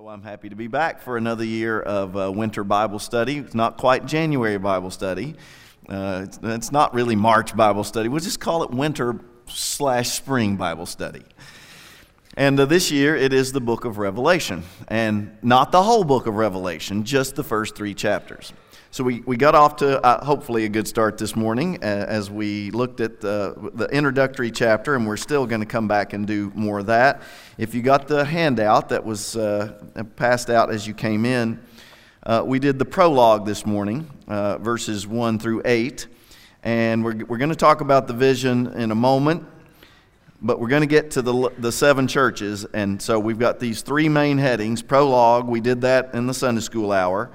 So I'm happy to be back for another year of uh, winter Bible study. It's not quite January Bible study. Uh, it's, it's, not really March Bible study. We'll just call it winter slash spring Bible study. And uh, this year it is the book of Revelation. And not the whole book of Revelation, just the first three chapters. So we, we got off to uh, hopefully a good start this morning uh, as we looked at the, the introductory chapter, and we're still going to come back and do more of that. If you got the handout that was uh, passed out as you came in, uh, we did the prologue this morning, uh, verses 1 through 8. And we're, we're going to talk about the vision in a moment, but we're going to get to the, the seven churches. And so we've got these three main headings prologue, we did that in the Sunday school hour.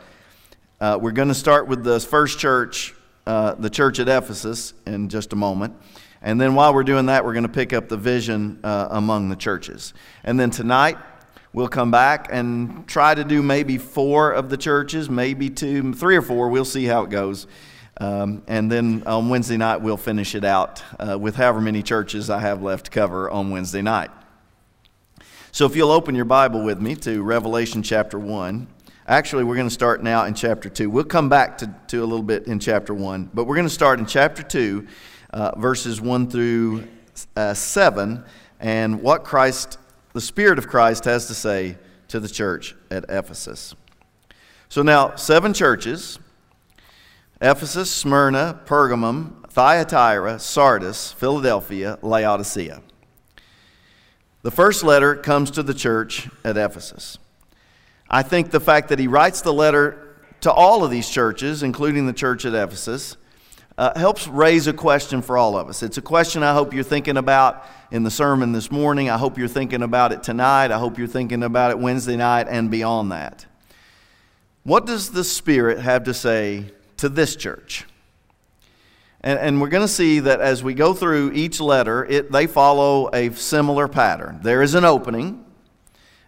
Uh, we're going to start with the first church, uh, the church at Ephesus, in just a moment. And then while we're doing that, we're going to pick up the vision uh, among the churches. And then tonight, we'll come back and try to do maybe four of the churches, maybe two, three or four. We'll see how it goes. Um, and then on Wednesday night, we'll finish it out uh, with however many churches I have left to cover on Wednesday night. So if you'll open your Bible with me to Revelation chapter 1. Actually, we're going to start now in chapter 2. We'll come back to, to a little bit in chapter 1, but we're going to start in chapter 2, uh, verses 1 through uh, 7, and what Christ, the Spirit of Christ, has to say to the church at Ephesus. So now, seven churches Ephesus, Smyrna, Pergamum, Thyatira, Sardis, Philadelphia, Laodicea. The first letter comes to the church at Ephesus. I think the fact that he writes the letter to all of these churches, including the church at Ephesus, uh, helps raise a question for all of us. It's a question I hope you're thinking about in the sermon this morning. I hope you're thinking about it tonight. I hope you're thinking about it Wednesday night and beyond that. What does the Spirit have to say to this church? And, and we're going to see that as we go through each letter, it, they follow a similar pattern. There is an opening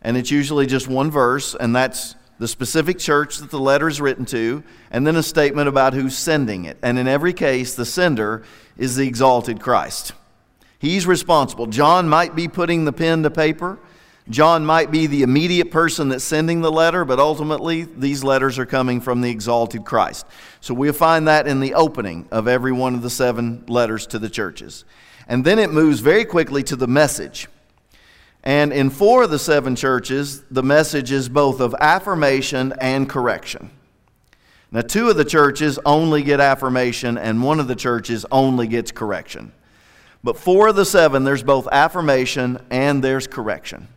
and it's usually just one verse, and that's the specific church that the letter is written to, and then a statement about who's sending it. And in every case, the sender is the exalted Christ. He's responsible. John might be putting the pen to paper. John might be the immediate person that's sending the letter, but ultimately these letters are coming from the exalted Christ. So we'll find that in the opening of every one of the seven letters to the churches. And then it moves very quickly to the message. And in four of the seven churches, the message is both of affirmation and correction. Now, two of the churches only get affirmation, and one of the churches only gets correction. But four of the seven, there's both affirmation and there's correction.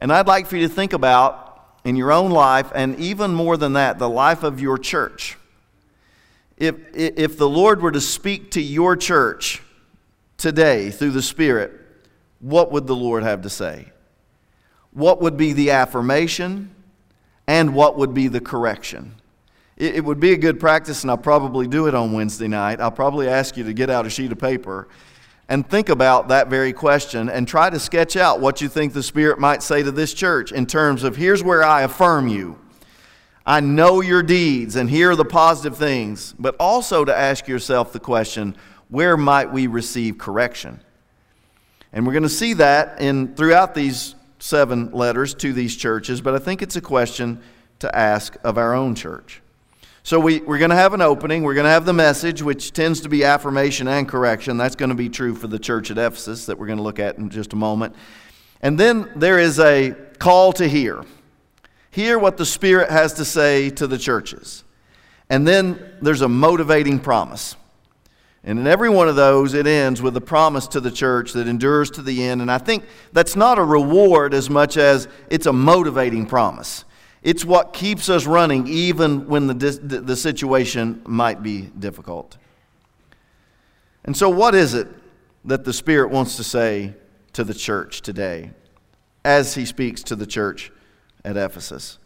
And I'd like for you to think about in your own life, and even more than that, the life of your church. If, if the Lord were to speak to your church today through the Spirit, what would the Lord have to say? What would be the affirmation? And what would be the correction? It, would be a good practice, and I'll probably do it on Wednesday night. I'll probably ask you to get out a sheet of paper and think about that very question and try to sketch out what you think the Spirit might say to this church in terms of here's where I affirm you. I know your deeds, and here are the positive things, but also to ask yourself the question where might we receive correction? And we're going to see that in throughout these seven letters to these churches, but I think it's a question to ask of our own church. So we, we're going to have an opening. We're going to have the message, which tends to be affirmation and correction. That's going to be true for the church at Ephesus that we're going to look at in just a moment. And then there is a call to hear. Hear what the Spirit has to say to the churches. And then there's a motivating promise. And in every one of those, it ends with a promise to the church that endures to the end. And I think that's not a reward as much as it's a motivating promise. It's what keeps us running even when the, the situation might be difficult. And so, what is it that the Spirit wants to say to the church today as He speaks to the church at Ephesus?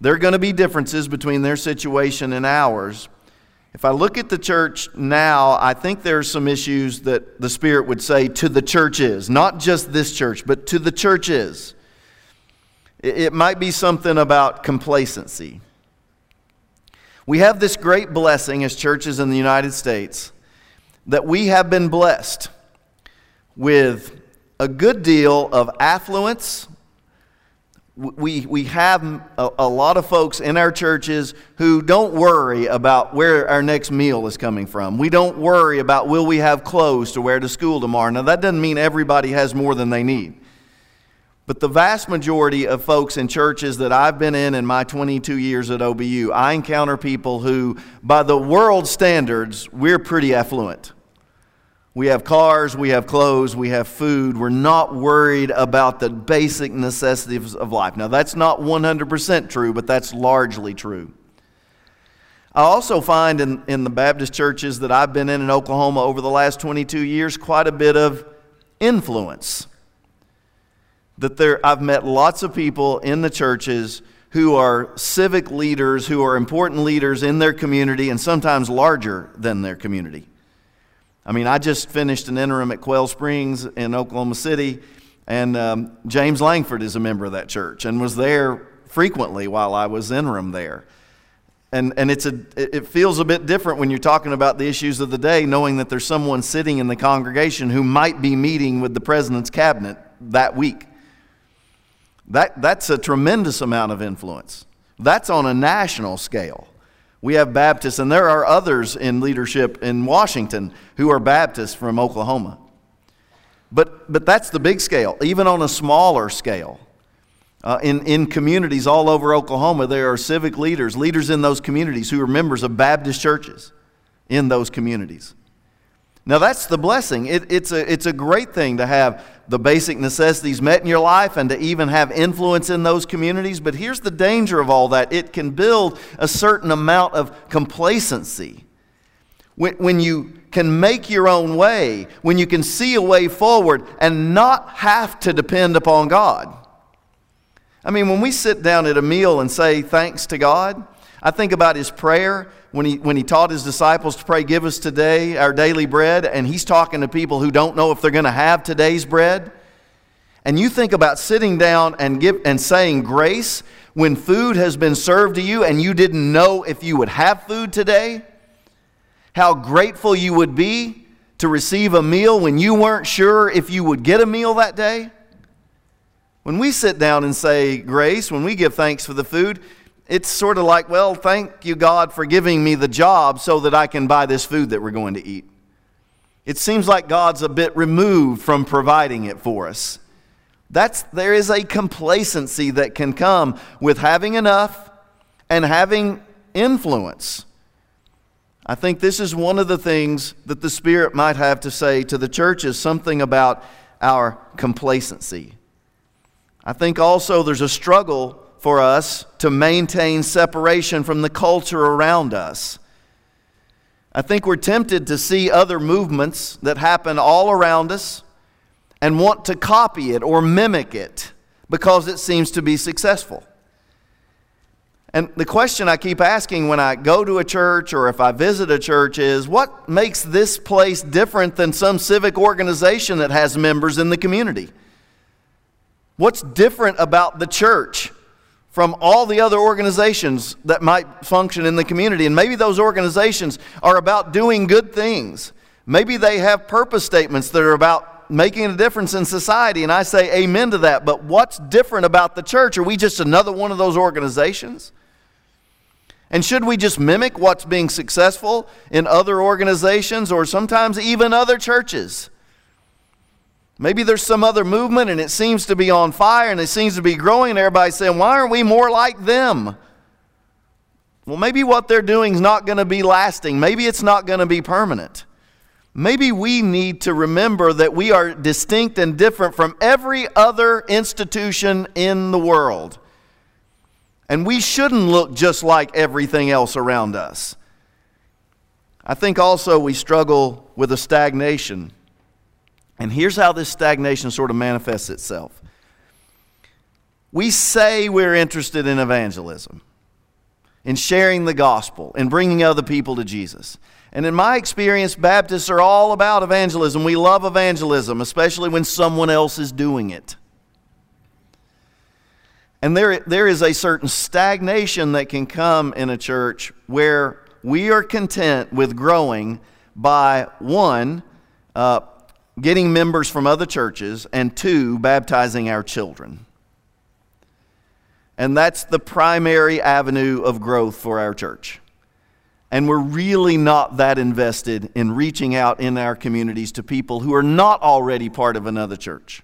There are going to be differences between their situation and ours. If I look at the church now, I think there's some issues that the Spirit would say to the churches, not just this church, but to the churches. It might be something about complacency. We have this great blessing as churches in the United States that we have been blessed with a good deal of affluence, we, we have a, a, lot of folks in our churches who don't worry about where our next meal is coming from. We don't worry about will we have clothes to wear to school tomorrow. Now, that doesn't mean everybody has more than they need. But the vast majority of folks in churches that I've been in in my 22 years at OBU, I encounter people who, by the world standards, we're pretty affluent. We have cars, we have clothes, we have food. We're not worried about the basic necessities of life. Now, that's not 100% true, but that's largely true. I also find in, in the Baptist churches that I've been in in Oklahoma over the last 22 years quite a bit of influence. That there, I've met lots of people in the churches who are civic leaders, who are important leaders in their community, and sometimes larger than their community. I mean, I just finished an interim at Quail Springs in Oklahoma City, and um, James Lankford is a member of that church and was there frequently while I was interim there. And, and it's a, it feels a bit different when you're talking about the issues of the day, knowing that there's someone sitting in the congregation who might be meeting with the president's cabinet that week. That, that's a tremendous amount of influence. That's on a national scale. We have Baptists, and there are others in leadership in Washington who are Baptists from Oklahoma. But, but that's the big scale. Even on a smaller scale, uh, in, in communities all over Oklahoma, there are civic leaders, leaders in those communities who are members of Baptist churches in those communities. Now, that's the blessing. It, it's, a, it's a great thing to have the basic necessities met in your life and to even have influence in those communities. But here's the danger of all that it can build a certain amount of complacency. When, you can make your own way, when you can see a way forward and not have to depend upon God. I mean, when we sit down at a meal and say thanks to God, I think about his prayer when he, when he taught his disciples to pray, Give us today our daily bread, and he's talking to people who don't know if they're going to have today's bread. And you think about sitting down and, give, and saying grace when food has been served to you and you didn't know if you would have food today, how grateful you would be to receive a meal when you weren't sure if you would get a meal that day. When we sit down and say grace, when we give thanks for the food, it's sort of like, well, thank you, God, for giving me the job so that I can buy this food that we're going to eat. It seems like God's a bit removed from providing it for us. That's, there is a complacency that can come with having enough and having influence. I think this is one of the things that the Spirit might have to say to the church is something about our complacency. I think also there's a struggle for us to maintain separation from the culture around us. I think we're tempted to see other movements that happen all around us and want to copy it or mimic it because it seems to be successful. And the question I keep asking when I go to a church or if I visit a church is what makes this place different than some civic organization that has members in the community? What's different about the church from all the other organizations that might function in the community. And maybe those organizations are about doing good things. Maybe they have purpose statements that are about making a difference in society. And I say amen to that. But what's different about the church? Are we just another one of those organizations? And should we just mimic what's being successful in other organizations or sometimes even other churches? Maybe there's some other movement and it seems to be on fire and it seems to be growing, and everybody's saying, Why aren't we more like them? Well, maybe what they're doing is not going to be lasting. Maybe it's not going to be permanent. Maybe we need to remember that we are distinct and different from every other institution in the world. And we shouldn't look just like everything else around us. I think also we struggle with a stagnation and here's how this stagnation sort of manifests itself. We say we're interested in evangelism, in sharing the gospel, in bringing other people to Jesus. And in my experience, Baptists are all about evangelism. We love evangelism, especially when someone else is doing it. And there, there is a certain stagnation that can come in a church where we are content with growing by one, uh, getting members from other churches, and two, baptizing our children. And that's the primary avenue of growth for our church. And we're really not that invested in reaching out in our communities to people who are not already part of another church,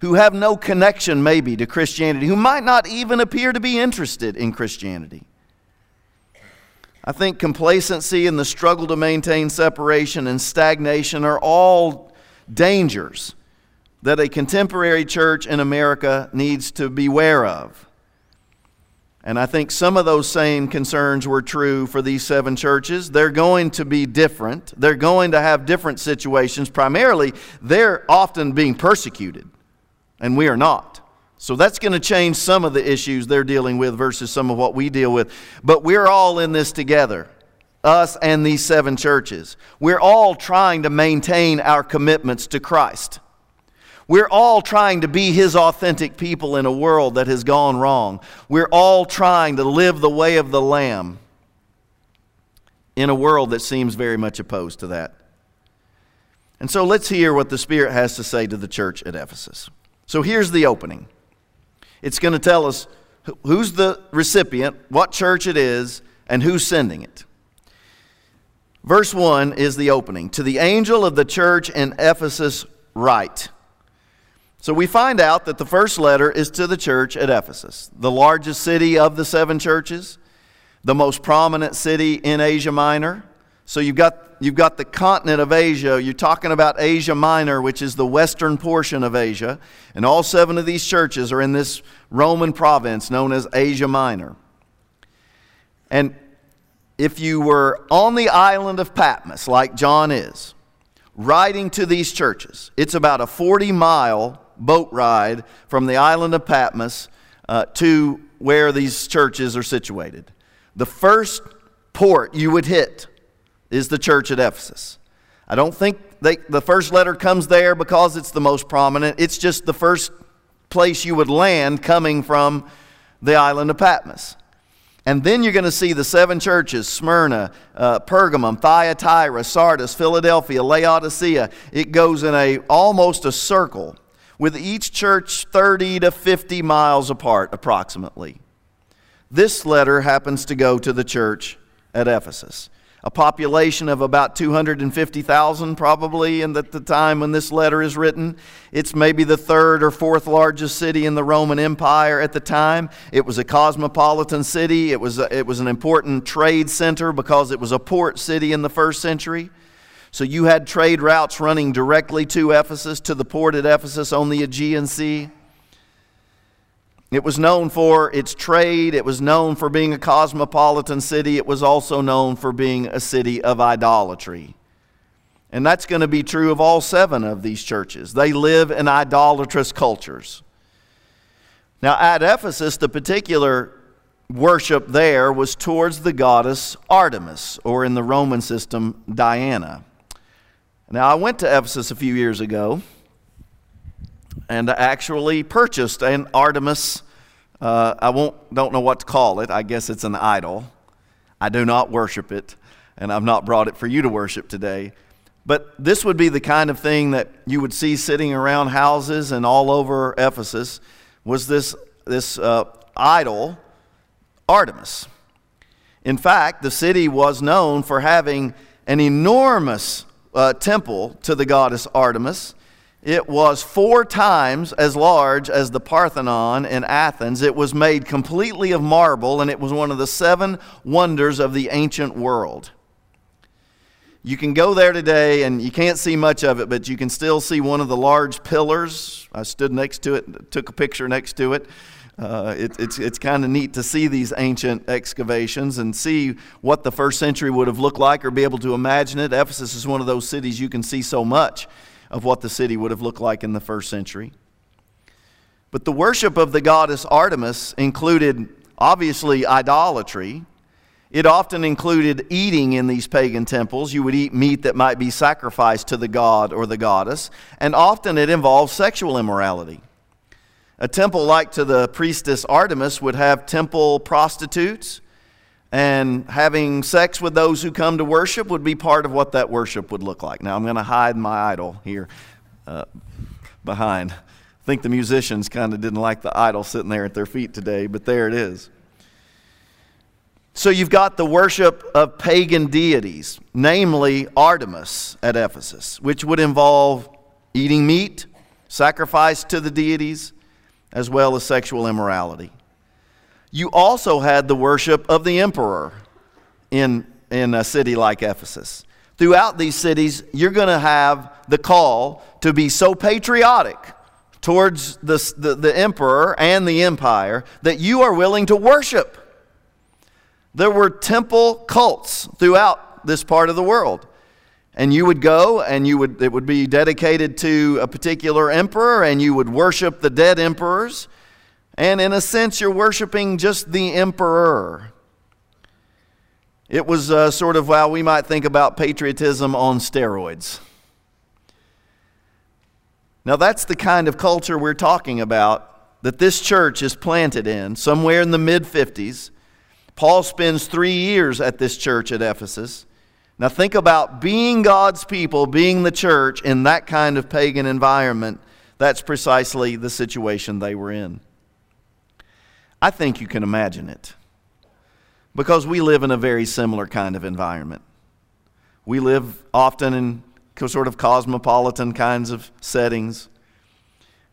who have no connection maybe to Christianity, who might not even appear to be interested in Christianity. I think complacency and the struggle to maintain separation and stagnation are all dangers that a contemporary church in America needs to beware of. And I think some of those same concerns were true for these seven churches. They're going to be different. They're going to have different situations. Primarily, they're often being persecuted, and we are not. So that's going to change some of the issues they're dealing with versus some of what we deal with. But we're all in this together, us and these seven churches. We're all trying to maintain our commitments to Christ. We're all trying to be His authentic people in a world that has gone wrong. We're all trying to live the way of the Lamb in a world that seems very much opposed to that. And so let's hear what the Spirit has to say to the church at Ephesus. So here's the opening. It's going to tell us who's the recipient, what church it is, and who's sending it. Verse 1 is the opening. To the angel of the church in Ephesus, write. So we find out that the first letter is to the church at Ephesus, the largest city of the seven churches, the most prominent city in Asia Minor. So you've got, you've got the continent of Asia. You're talking about Asia Minor, which is the western portion of Asia. And all seven of these churches are in this Roman province known as Asia Minor. And if you were on the island of Patmos, like John is, writing to these churches, it's about a 40 mile boat ride from the island of Patmos uh, to where these churches are situated. The first port you would hit is the church at Ephesus. I don't think they, the first letter comes there because it's the most prominent. It's just the first place you would land coming from the island of Patmos. And then you're going to see the seven churches Smyrna, uh, Pergamum, Thyatira, Sardis, Philadelphia, Laodicea. It goes in a almost a circle, with each church 30 to 50 miles apart, approximately. This letter happens to go to the church at Ephesus a population of about 250,000 probably in the, the, time when this letter is written. It's maybe the third or fourth largest city in the Roman Empire at the time. It was a cosmopolitan city. It was, a, it was an important trade center because it was a port city in the first century. So you had trade routes running directly to Ephesus, to the port at Ephesus on the Aegean Sea. It was known for its trade. It was known for being a cosmopolitan city. It was also known for being a city of idolatry. And that's going to be true of all seven of these churches. They live in idolatrous cultures. Now, at Ephesus, the particular worship there was towards the goddess Artemis, or in the Roman system, Diana. Now, I went to Ephesus a few years ago and actually purchased an Artemis. Uh, I won't, don't know what to call it. I guess it's an idol. I do not worship it, and I've not brought it for you to worship today. But this would be the kind of thing that you would see sitting around houses and all over Ephesus was this, this uh, idol, Artemis. In fact, the city was known for having an enormous uh, temple to the goddess Artemis it was four times as large as the Parthenon in Athens. It was made completely of marble, and it was one of the seven wonders of the ancient world. You can go there today, and you can't see much of it, but you can still see one of the large pillars. I stood next to it, took a picture next to it. Uh, it it's it's kind of neat to see these ancient excavations and see what the first century would have looked like or be able to imagine it. Ephesus is one of those cities you can see so much of what the city would have looked like in the first century. But the worship of the goddess Artemis included, obviously, idolatry. It often included eating in these pagan temples. You would eat meat that might be sacrificed to the god or the goddess, and often it involved sexual immorality. A temple like to the priestess Artemis would have temple prostitutes, and having sex with those who come to worship would be part of what that worship would look like. Now, I'm going to hide my idol here uh, behind I think the musicians kind of didn't like the idol sitting there at their feet today, but there it is. So you've got the worship of pagan deities, namely Artemis at Ephesus, which would involve eating meat, sacrifice to the deities, as well as sexual immorality. You also had the worship of the emperor in, in a city like Ephesus. Throughout these cities, you're going to have the call to be so patriotic towards the, the, the emperor and the empire that you are willing to worship. There were temple cults throughout this part of the world. And you would go and you would it would be dedicated to a particular emperor and you would worship the dead emperors. And in a sense you're worshiping just the emperor. It was uh, sort of how we might think about patriotism on steroids. Now, that's the kind of culture we're talking about that this church is planted in, somewhere in the mid 50s. Paul spends three years at this church at Ephesus. Now, think about being God's people, being the church in that kind of pagan environment. That's precisely the situation they were in. I think you can imagine it because we live in a very similar kind of environment. We live often in sort of cosmopolitan kinds of settings.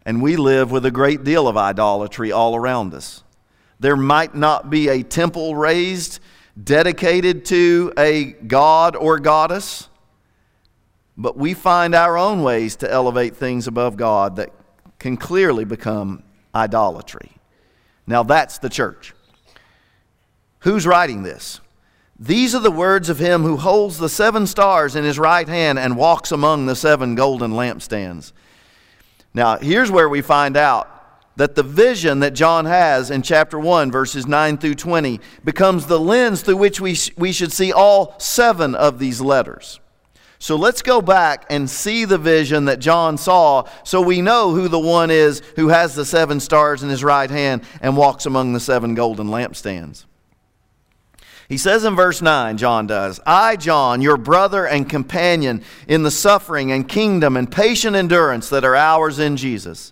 And we live with a great deal of idolatry all around us. There might not be a temple raised dedicated to a god or goddess, but we find our own ways to elevate things above God that can clearly become idolatry. Now, that's the church. Who's writing this? These are the words of him who holds the seven stars in his right hand and walks among the seven golden lampstands. Now, here's where we find out that the vision that John has in chapter 1, verses 9 through 20, becomes the lens through which we, sh- we should see all seven of these letters. So let's go back and see the vision that John saw so we know who the one is who has the seven stars in his right hand and walks among the seven golden lampstands. He says in verse 9, John does, I, John, your brother and companion in the suffering and kingdom and patient endurance that are ours in Jesus.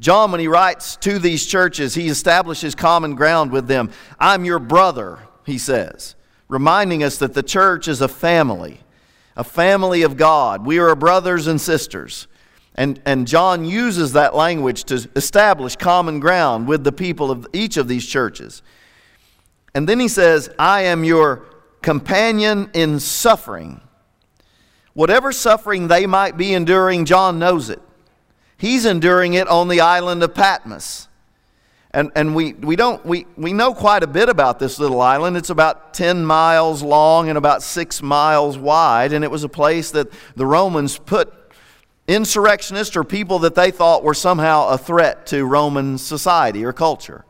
John, when he writes to these churches, he establishes common ground with them. I'm your brother, he says, reminding us that the church is a family, a family of God. We are brothers and sisters. And, and John uses that language to establish common ground with the people of each of these churches. And then he says, I am your companion in suffering. Whatever suffering they might be enduring, John knows it. He's enduring it on the island of Patmos. And, and we, we, don't, we, we know quite a bit about this little island. It's about 10 miles long and about 6 miles wide. And it was a place that the Romans put insurrectionists or people that they thought were somehow a threat to Roman society or culture.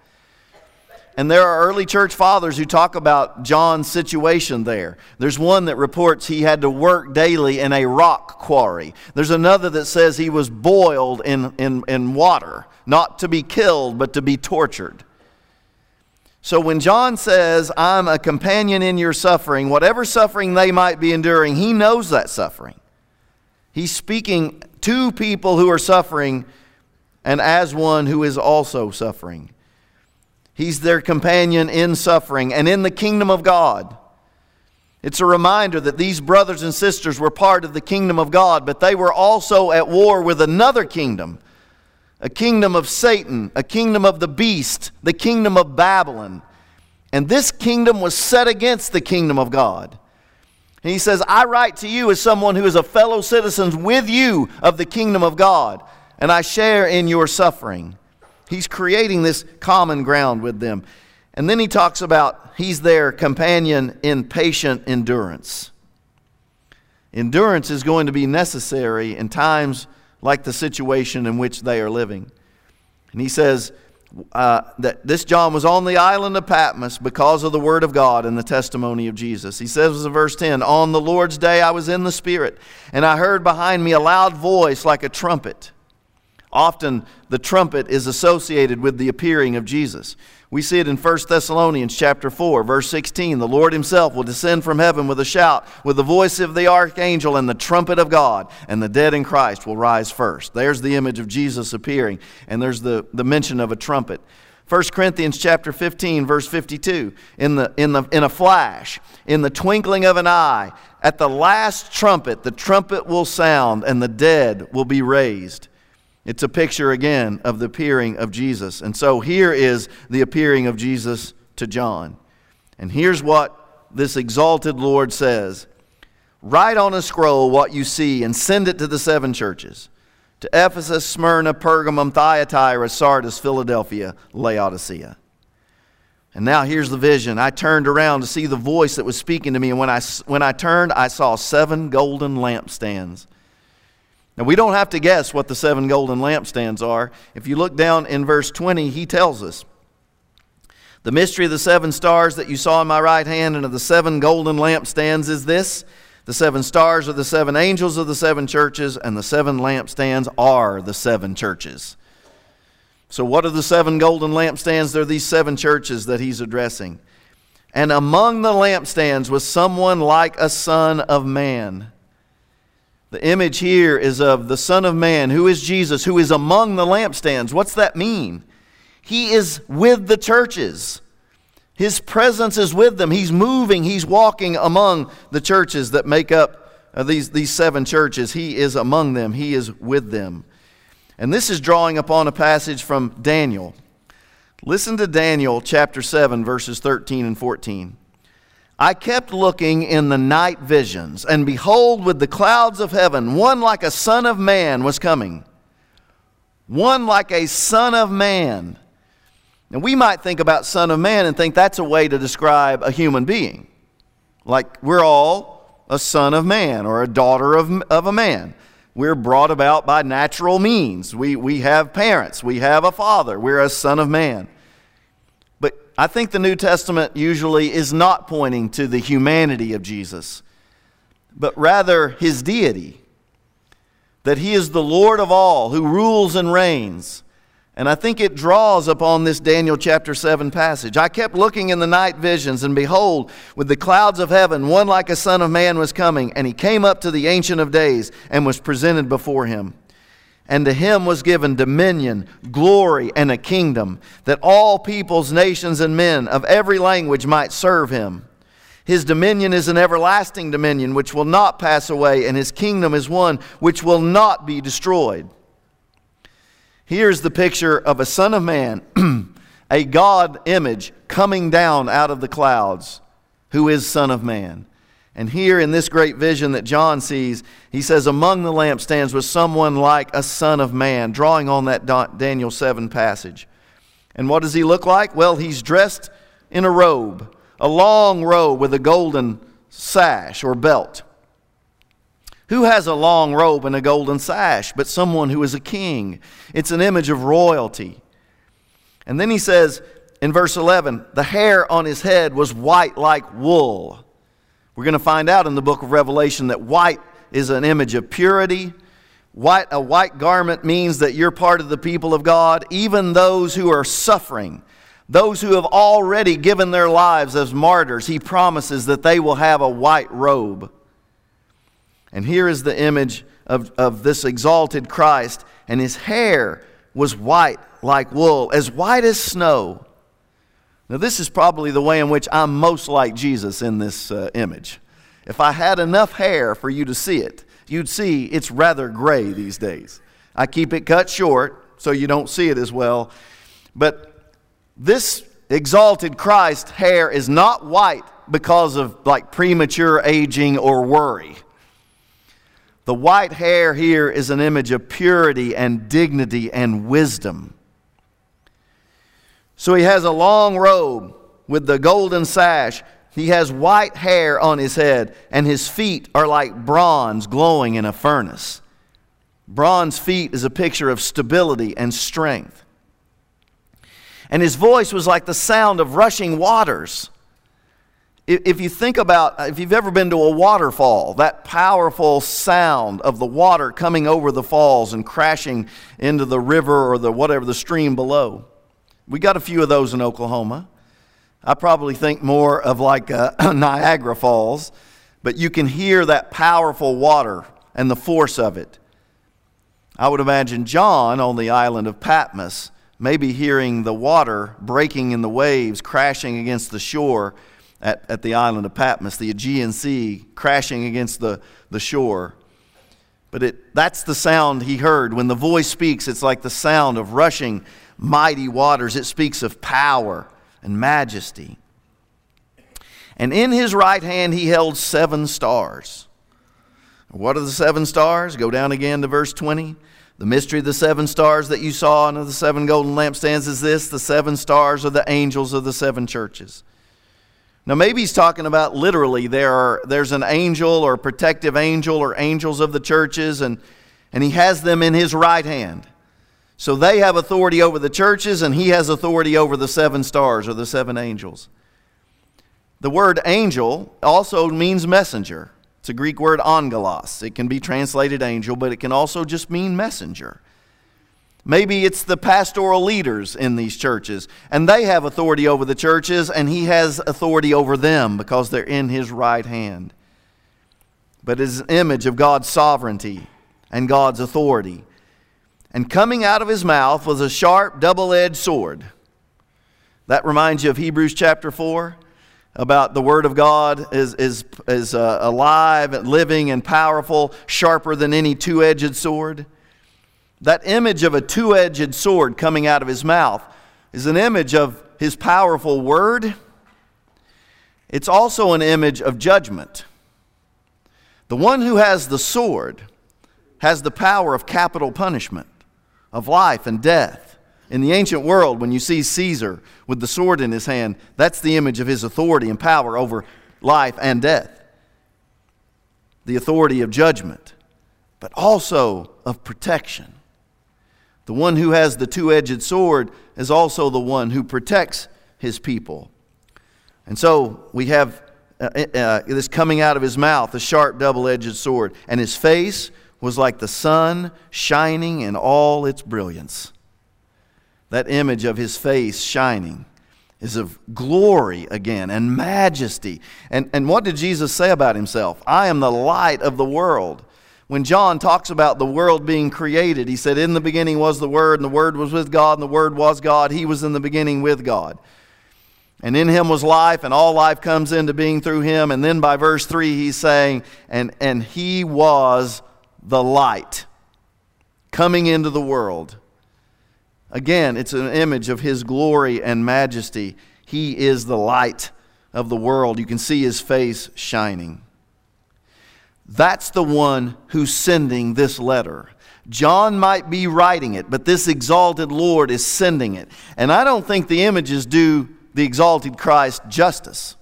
And there are early church fathers who talk about John's situation there. There's one that reports he had to work daily in a rock quarry. There's another that says he was boiled in, in, in water, not to be killed, but to be tortured. So when John says, I'm a companion in your suffering, whatever suffering they might be enduring, he knows that suffering. He's speaking to people who are suffering and as one who is also suffering. He's their companion in suffering and in the kingdom of God. It's a reminder that these brothers and sisters were part of the kingdom of God, but they were also at war with another kingdom a kingdom of Satan, a kingdom of the beast, the kingdom of Babylon. And this kingdom was set against the kingdom of God. And he says, I write to you as someone who is a fellow citizen with you of the kingdom of God, and I share in your suffering. He's creating this common ground with them. And then he talks about he's their companion in patient endurance. Endurance is going to be necessary in times like the situation in which they are living. And he says uh, that this John was on the island of Patmos because of the word of God and the testimony of Jesus. He says in verse 10 On the Lord's day I was in the Spirit, and I heard behind me a loud voice like a trumpet. Often the trumpet is associated with the appearing of Jesus. We see it in 1 Thessalonians chapter 4, verse 16. The Lord himself will descend from heaven with a shout, with the voice of the archangel and the trumpet of God, and the dead in Christ will rise first. There's the image of Jesus appearing, and there's the, the mention of a trumpet. 1 Corinthians chapter 15 verse 52 in the in the in a flash in the twinkling of an eye at the last trumpet the trumpet will sound and the dead will be raised it's a picture again of the appearing of Jesus. And so here is the appearing of Jesus to John. And here's what this exalted Lord says Write on a scroll what you see and send it to the seven churches to Ephesus, Smyrna, Pergamum, Thyatira, Sardis, Philadelphia, Laodicea. And now here's the vision. I turned around to see the voice that was speaking to me, and when I, when I turned, I saw seven golden lampstands. Now, we don't have to guess what the seven golden lampstands are. If you look down in verse 20, he tells us The mystery of the seven stars that you saw in my right hand and of the seven golden lampstands is this the seven stars are the seven angels of the seven churches, and the seven lampstands are the seven churches. So, what are the seven golden lampstands? They're these seven churches that he's addressing. And among the lampstands was someone like a son of man the image here is of the Son of Man, who is Jesus, who is among the lampstands. What's that mean? He is with the churches. His presence is with them. He's moving, he's walking among the churches that make up uh, these, these seven churches. He is among them, he is with them. And this is drawing upon a passage from Daniel. Listen to Daniel chapter 7, verses 13 and 14. I kept looking in the night visions, and behold, with the clouds of heaven, one like a son of man was coming. One like a son of man. And we might think about son of man and think that's a way to describe a human being. Like we're all a son of man or a daughter of, of a man. We're brought about by natural means. We, we have parents, we have a father, we're a son of man. I think the New Testament usually is not pointing to the humanity of Jesus, but rather his deity. That he is the Lord of all, who rules and reigns. And I think it draws upon this Daniel chapter 7 passage. I kept looking in the night visions, and behold, with the clouds of heaven, one like a son of man was coming, and he came up to the Ancient of Days and was presented before him. And to him was given dominion, glory, and a kingdom, that all peoples, nations, and men of every language might serve him. His dominion is an everlasting dominion which will not pass away, and his kingdom is one which will not be destroyed. Here's the picture of a Son of Man, a God image coming down out of the clouds, who is Son of Man. And here in this great vision that John sees, he says, Among the lampstands was someone like a son of man, drawing on that Daniel 7 passage. And what does he look like? Well, he's dressed in a robe, a long robe with a golden sash or belt. Who has a long robe and a golden sash but someone who is a king? It's an image of royalty. And then he says in verse 11, the hair on his head was white like wool. We're going to find out in the book of Revelation that white is an image of purity. White, a white garment means that you're part of the people of God, even those who are suffering, those who have already given their lives as martyrs. He promises that they will have a white robe. And here is the image of, of this exalted Christ, and his hair was white like wool, as white as snow. Now, this is probably the way in which I'm most like Jesus in this uh, image. If I had enough hair for you to see it, you'd see it's rather gray these days. I keep it cut short so you don't see it as well. But this exalted Christ hair is not white because of like premature aging or worry. The white hair here is an image of purity and dignity and wisdom. So he has a long robe with the golden sash. He has white hair on his head, and his feet are like bronze glowing in a furnace. Bronze feet is a picture of stability and strength. And his voice was like the sound of rushing waters. If you think about, if you've ever been to a waterfall, that powerful sound of the water coming over the falls and crashing into the river or the whatever the stream below. We got a few of those in Oklahoma. I probably think more of like uh, Niagara Falls, but you can hear that powerful water and the force of it. I would imagine John on the island of Patmos, maybe hearing the water breaking in the waves, crashing against the shore at, at the island of Patmos, the Aegean Sea crashing against the, the shore. But it, that's the sound he heard. When the voice speaks, it's like the sound of rushing mighty waters. It speaks of power and majesty. And in his right hand he held seven stars. What are the seven stars? Go down again to verse 20. The mystery of the seven stars that you saw and of the seven golden lampstands is this the seven stars are the angels of the seven churches. Now, maybe he's talking about literally there are, there's an angel or protective angel or angels of the churches, and, and he has them in his right hand. So they have authority over the churches, and he has authority over the seven stars or the seven angels. The word angel also means messenger. It's a Greek word angelos. It can be translated angel, but it can also just mean messenger. Maybe it's the pastoral leaders in these churches, and they have authority over the churches, and he has authority over them because they're in his right hand. But it is an image of God's sovereignty and God's authority. And coming out of his mouth was a sharp, double edged sword. That reminds you of Hebrews chapter 4 about the Word of God is, is, is uh, alive and living and powerful, sharper than any two edged sword. That image of a two edged sword coming out of his mouth is an image of his powerful word. It's also an image of judgment. The one who has the sword has the power of capital punishment, of life and death. In the ancient world, when you see Caesar with the sword in his hand, that's the image of his authority and power over life and death. The authority of judgment, but also of protection. The one who has the two edged sword is also the one who protects his people. And so we have uh, uh, this coming out of his mouth, a sharp double edged sword, and his face was like the sun shining in all its brilliance. That image of his face shining is of glory again and majesty. And, and what did Jesus say about himself? I am the light of the world. When John talks about the world being created, he said, In the beginning was the Word, and the Word was with God, and the Word was God. He was in the beginning with God. And in him was life, and all life comes into being through him. And then by verse 3, he's saying, And, and he was the light coming into the world. Again, it's an image of his glory and majesty. He is the light of the world. You can see his face shining. That's the one who's sending this letter. John might be writing it, but this exalted Lord is sending it. And I don't think the images do the exalted Christ justice.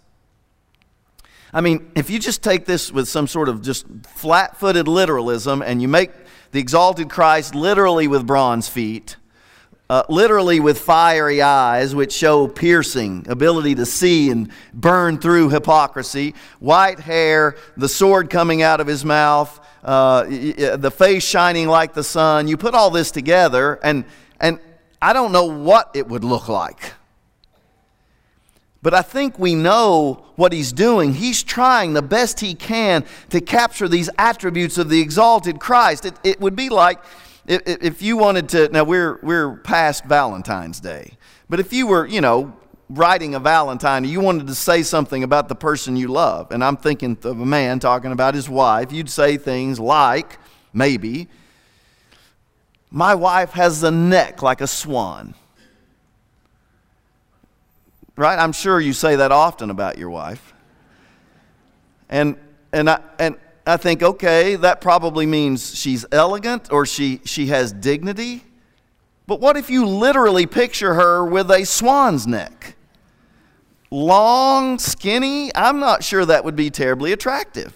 I mean, if you just take this with some sort of just flat footed literalism and you make the exalted Christ literally with bronze feet, uh, literally with fiery eyes, which show piercing ability to see and burn through hypocrisy, white hair, the sword coming out of his mouth, uh, the face shining like the sun. You put all this together, and, and I don't know what it would look like. But I think we know what he's doing. He's trying the best he can to capture these attributes of the exalted Christ. It, it would be like if, if you wanted to, now we're, we're past Valentine's Day, but if you were, you know, writing a Valentine, you wanted to say something about the person you love, and I'm thinking of a man talking about his wife, you'd say things like, maybe, my wife has a neck like a swan. Right? I'm sure you say that often about your wife. And, and, I, and, I think, okay, that probably means she's elegant or she, she has dignity. But what if you literally picture her with a swan's neck? Long, skinny, I'm not sure that would be terribly attractive.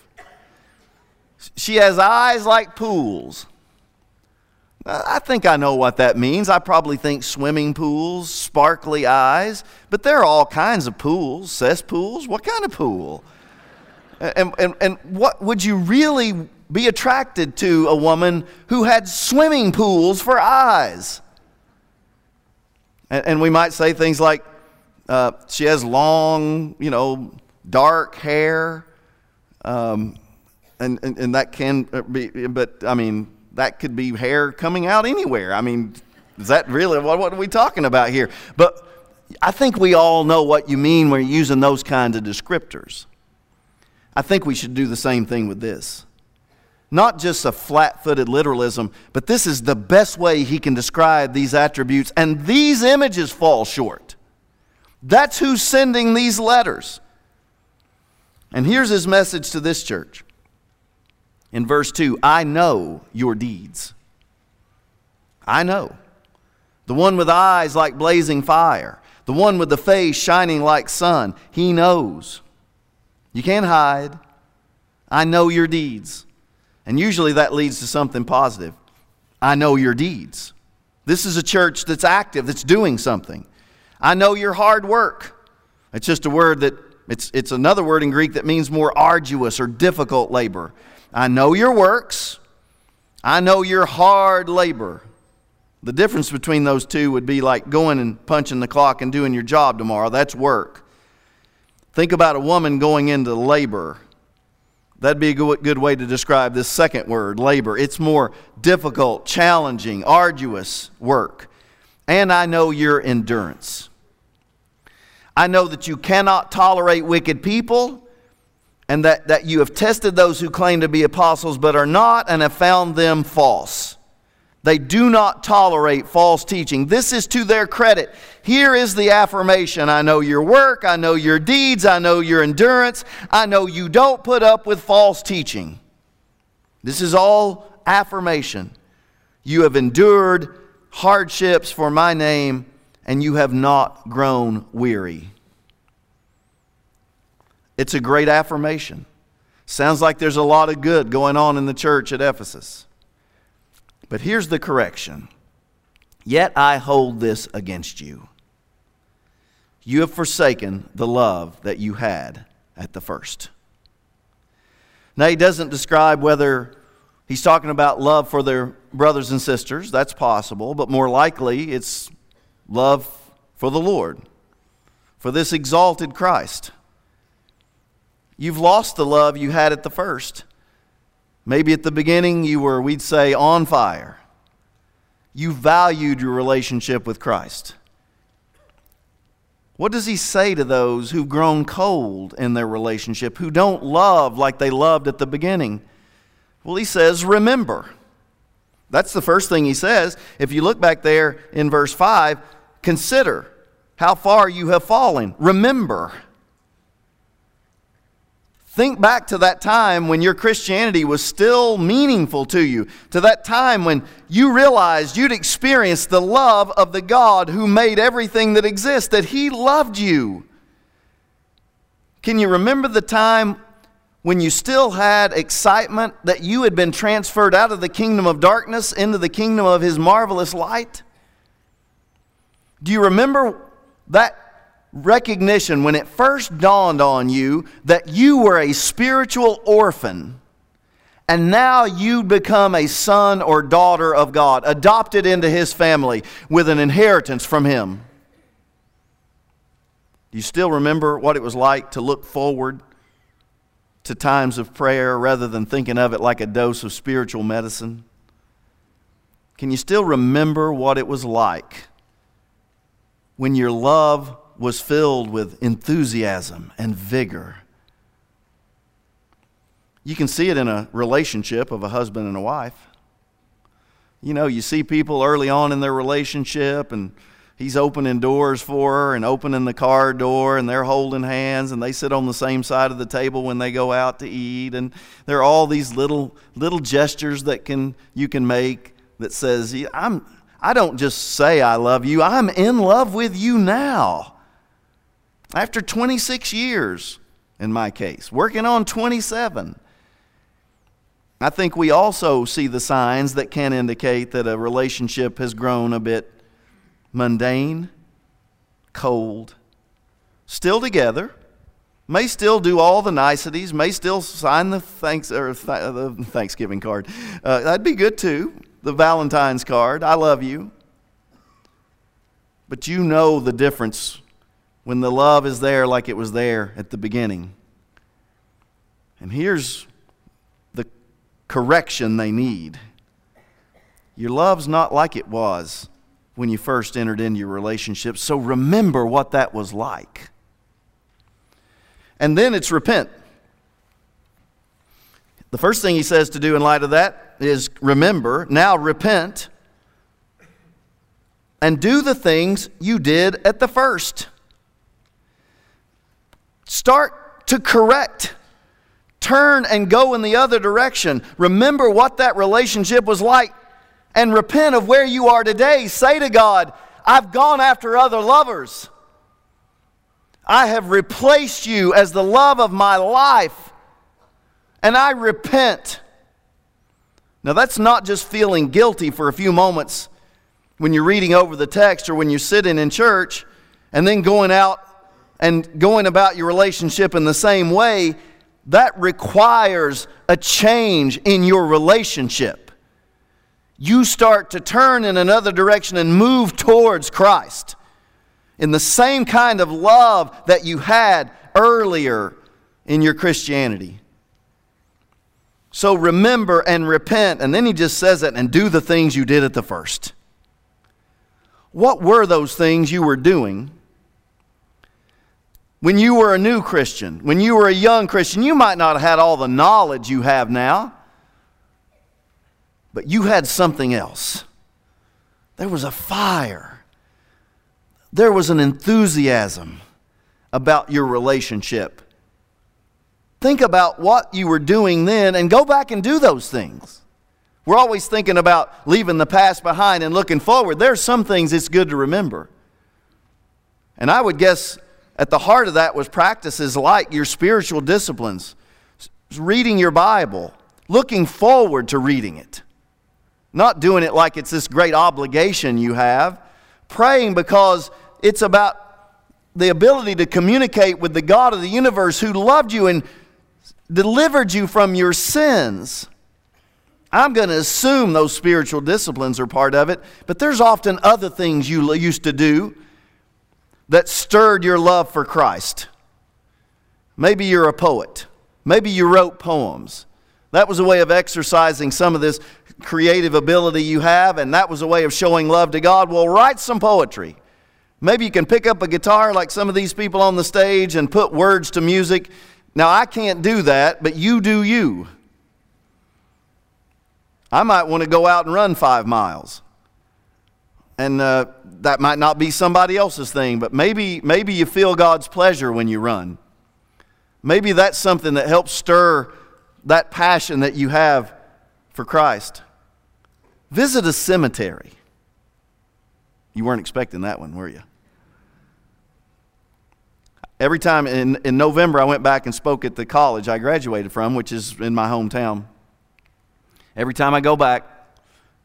She has eyes like pools. I think I know what that means. I probably think swimming pools, sparkly eyes, but there are all kinds of pools, cesspools. What kind of pool? And, and, and what would you really be attracted to a woman who had swimming pools for eyes? And, and we might say things like, uh, she has long, you know, dark hair. Um, and, and, and that can be, but I mean, that could be hair coming out anywhere. I mean, is that really what, what are we talking about here? But I think we all know what you mean when you're using those kinds of descriptors. I think we should do the same thing with this. Not just a flat footed literalism, but this is the best way he can describe these attributes, and these images fall short. That's who's sending these letters. And here's his message to this church. In verse 2, I know your deeds. I know. The one with eyes like blazing fire, the one with the face shining like sun, he knows. You can't hide. I know your deeds. And usually that leads to something positive. I know your deeds. This is a church that's active, that's doing something. I know your hard work. It's just a word that, it's, it's another word in Greek that means more arduous or difficult labor. I know your works. I know your hard labor. The difference between those two would be like going and punching the clock and doing your job tomorrow. That's work. Think about a woman going into labor. That'd be a good way to describe this second word, labor. It's more difficult, challenging, arduous work. And I know your endurance. I know that you cannot tolerate wicked people, and that, that you have tested those who claim to be apostles but are not, and have found them false. They do not tolerate false teaching. This is to their credit. Here is the affirmation I know your work, I know your deeds, I know your endurance, I know you don't put up with false teaching. This is all affirmation. You have endured hardships for my name, and you have not grown weary. It's a great affirmation. Sounds like there's a lot of good going on in the church at Ephesus. But here's the correction Yet I hold this against you. You have forsaken the love that you had at the first. Now, he doesn't describe whether he's talking about love for their brothers and sisters. That's possible, but more likely it's love for the Lord, for this exalted Christ. You've lost the love you had at the first. Maybe at the beginning you were, we'd say, on fire. You valued your relationship with Christ. What does he say to those who've grown cold in their relationship, who don't love like they loved at the beginning? Well, he says, Remember. That's the first thing he says. If you look back there in verse 5, consider how far you have fallen. Remember. Think back to that time when your Christianity was still meaningful to you, to that time when you realized you'd experienced the love of the God who made everything that exists, that He loved you. Can you remember the time when you still had excitement that you had been transferred out of the kingdom of darkness into the kingdom of His marvelous light? Do you remember that recognition when it first dawned on you that you were a spiritual orphan and now you become a son or daughter of God, adopted into his family with an inheritance from him. Do you still remember what it was like to look forward to times of prayer rather than thinking of it like a dose of spiritual medicine? Can you still remember what it was like when your love was filled with enthusiasm and vigor. You can see it in a relationship of a husband and a wife. You know, you see people early on in their relationship and he's opening doors for her and opening the car door and they're holding hands and they sit on the same side of the table when they go out to eat and there are all these little little gestures that can you can make that says I'm I don't just say I love you I'm in love with you now after 26 years, in my case, working on 27. I think we also see the signs that can indicate that a relationship has grown a bit mundane, cold, still together, may still do all the niceties, may still sign the thanks or th- the Thanksgiving card. Uh, that'd be good too. The Valentine's card. I love you. but you know the difference when the love is there like it was there at the beginning. And here's the correction they need your love's not like it was when you first entered into your relationship, so remember what that was like. And then it's repent. The first thing he says to do in light of that is remember, now repent, and do the things you did at the first. Start to correct. Turn and go in the other direction. Remember what that relationship was like and repent of where you are today. Say to God, I've gone after other lovers. I have replaced you as the love of my life and I repent. Now, that's not just feeling guilty for a few moments when you're reading over the text or when you're sitting in church and then going out and going about your relationship in the same way. That requires a change in your relationship. You start to turn in another direction and move towards Christ in the same kind of love that you had earlier in your Christianity. So remember and repent. And then he just says it and do the things you did at the first. What were those things you were doing when you were a new Christian? When you were a young Christian? You might not have had all the knowledge you have now, but you had something else. There was a fire, there was an enthusiasm about your relationship Think about what you were doing then and go back and do those things. We're always thinking about leaving the past behind and looking forward. There's some things it's good to remember. And I would guess at the heart of that was practices like your spiritual disciplines, reading your Bible, looking forward to reading it, not doing it like it's this great obligation you have, praying because it's about the ability to communicate with the God of the universe who loved you and delivered you from your sins. I'm going to assume those spiritual disciplines are part of it, but there's often other things you used to do that stirred your love for Christ. Maybe you're a poet. Maybe you wrote poems. That was a way of exercising some of this creative ability you have, and that was a way of showing love to God. Well, write some poetry. Maybe you can pick up a guitar like some of these people on the stage and put words to music now, I can't do that, but you do you. I might want to go out and run five miles. And uh, that might not be somebody else's thing, but maybe, maybe you feel God's pleasure when you run. Maybe that's something that helps stir that passion that you have for Christ. Visit a cemetery. You weren't expecting that one, were you? Every time in, in November, I went back and spoke at the college I graduated from, which is in my hometown. Every time I go back,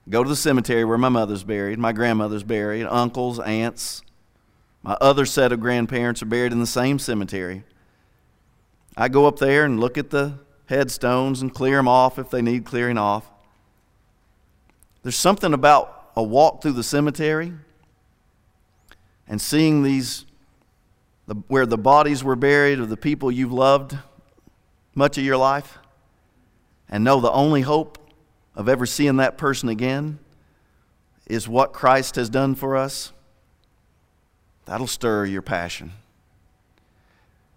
go to the cemetery where my mother's buried, my grandmother's buried, uncles, aunts, my other set of grandparents are buried in the same cemetery. I go up there and look at the headstones and clear them off if they need clearing off. There's something about a walk through the cemetery and seeing these the, where the bodies were buried of the people you've loved much of your life, and know the only hope of ever seeing that person again is what Christ has done for us, that'll stir your passion.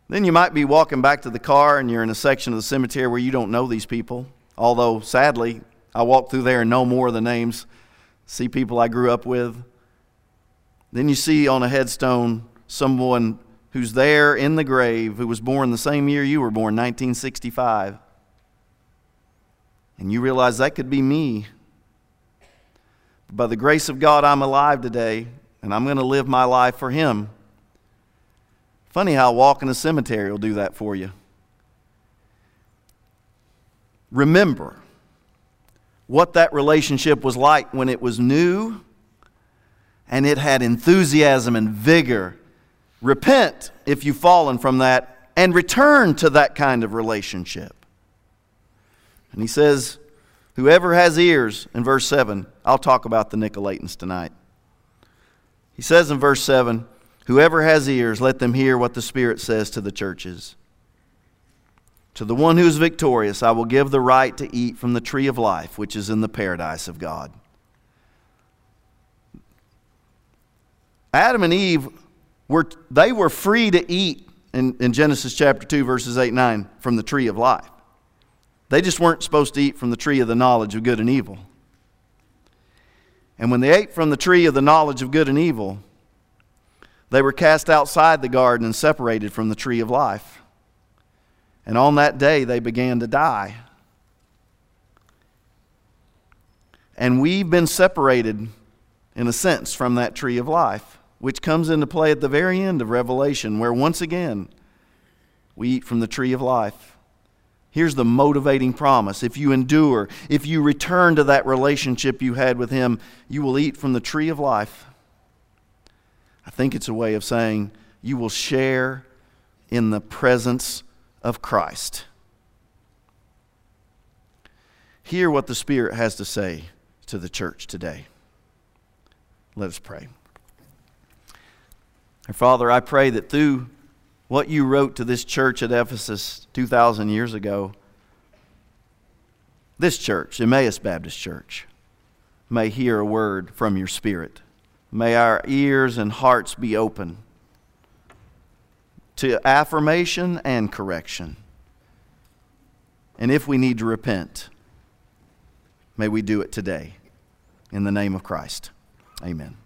Then you might be walking back to the car and you're in a section of the cemetery where you don't know these people. Although, sadly, I walk through there and know more of the names, see people I grew up with. Then you see on a headstone someone who's there in the grave, who was born the same year you were born, 1965. And you realize that could be me. But by the grace of God, I'm alive today, and I'm going to live my life for Him. Funny how walking a cemetery will do that for you. Remember what that relationship was like when it was new and it had enthusiasm and vigor Repent if you've fallen from that and return to that kind of relationship. And he says, Whoever has ears, in verse 7, I'll talk about the Nicolaitans tonight. He says in verse 7 Whoever has ears, let them hear what the Spirit says to the churches. To the one who is victorious, I will give the right to eat from the tree of life, which is in the paradise of God. Adam and Eve were they were free to eat in, in Genesis chapter 2, verses 8 and 9, from the tree of life. They just weren't supposed to eat from the tree of the knowledge of good and evil. And when they ate from the tree of the knowledge of good and evil, they were cast outside the garden and separated from the tree of life. And on that day, they began to die. And we've been separated, in a sense, from that tree of life, which comes into play at the very end of Revelation, where once again we eat from the tree of life. Here's the motivating promise. If you endure, if you return to that relationship you had with Him, you will eat from the tree of life. I think it's a way of saying you will share in the presence of Christ. Hear what the Spirit has to say to the church today. Let us pray. Our Father, I pray that through what you wrote to this church at Ephesus 2,000 years ago. This church, Emmaus Baptist Church, may hear a word from your spirit. May our ears and hearts be open to affirmation and correction. And if we need to repent, may we do it today. In the name of Christ. Amen.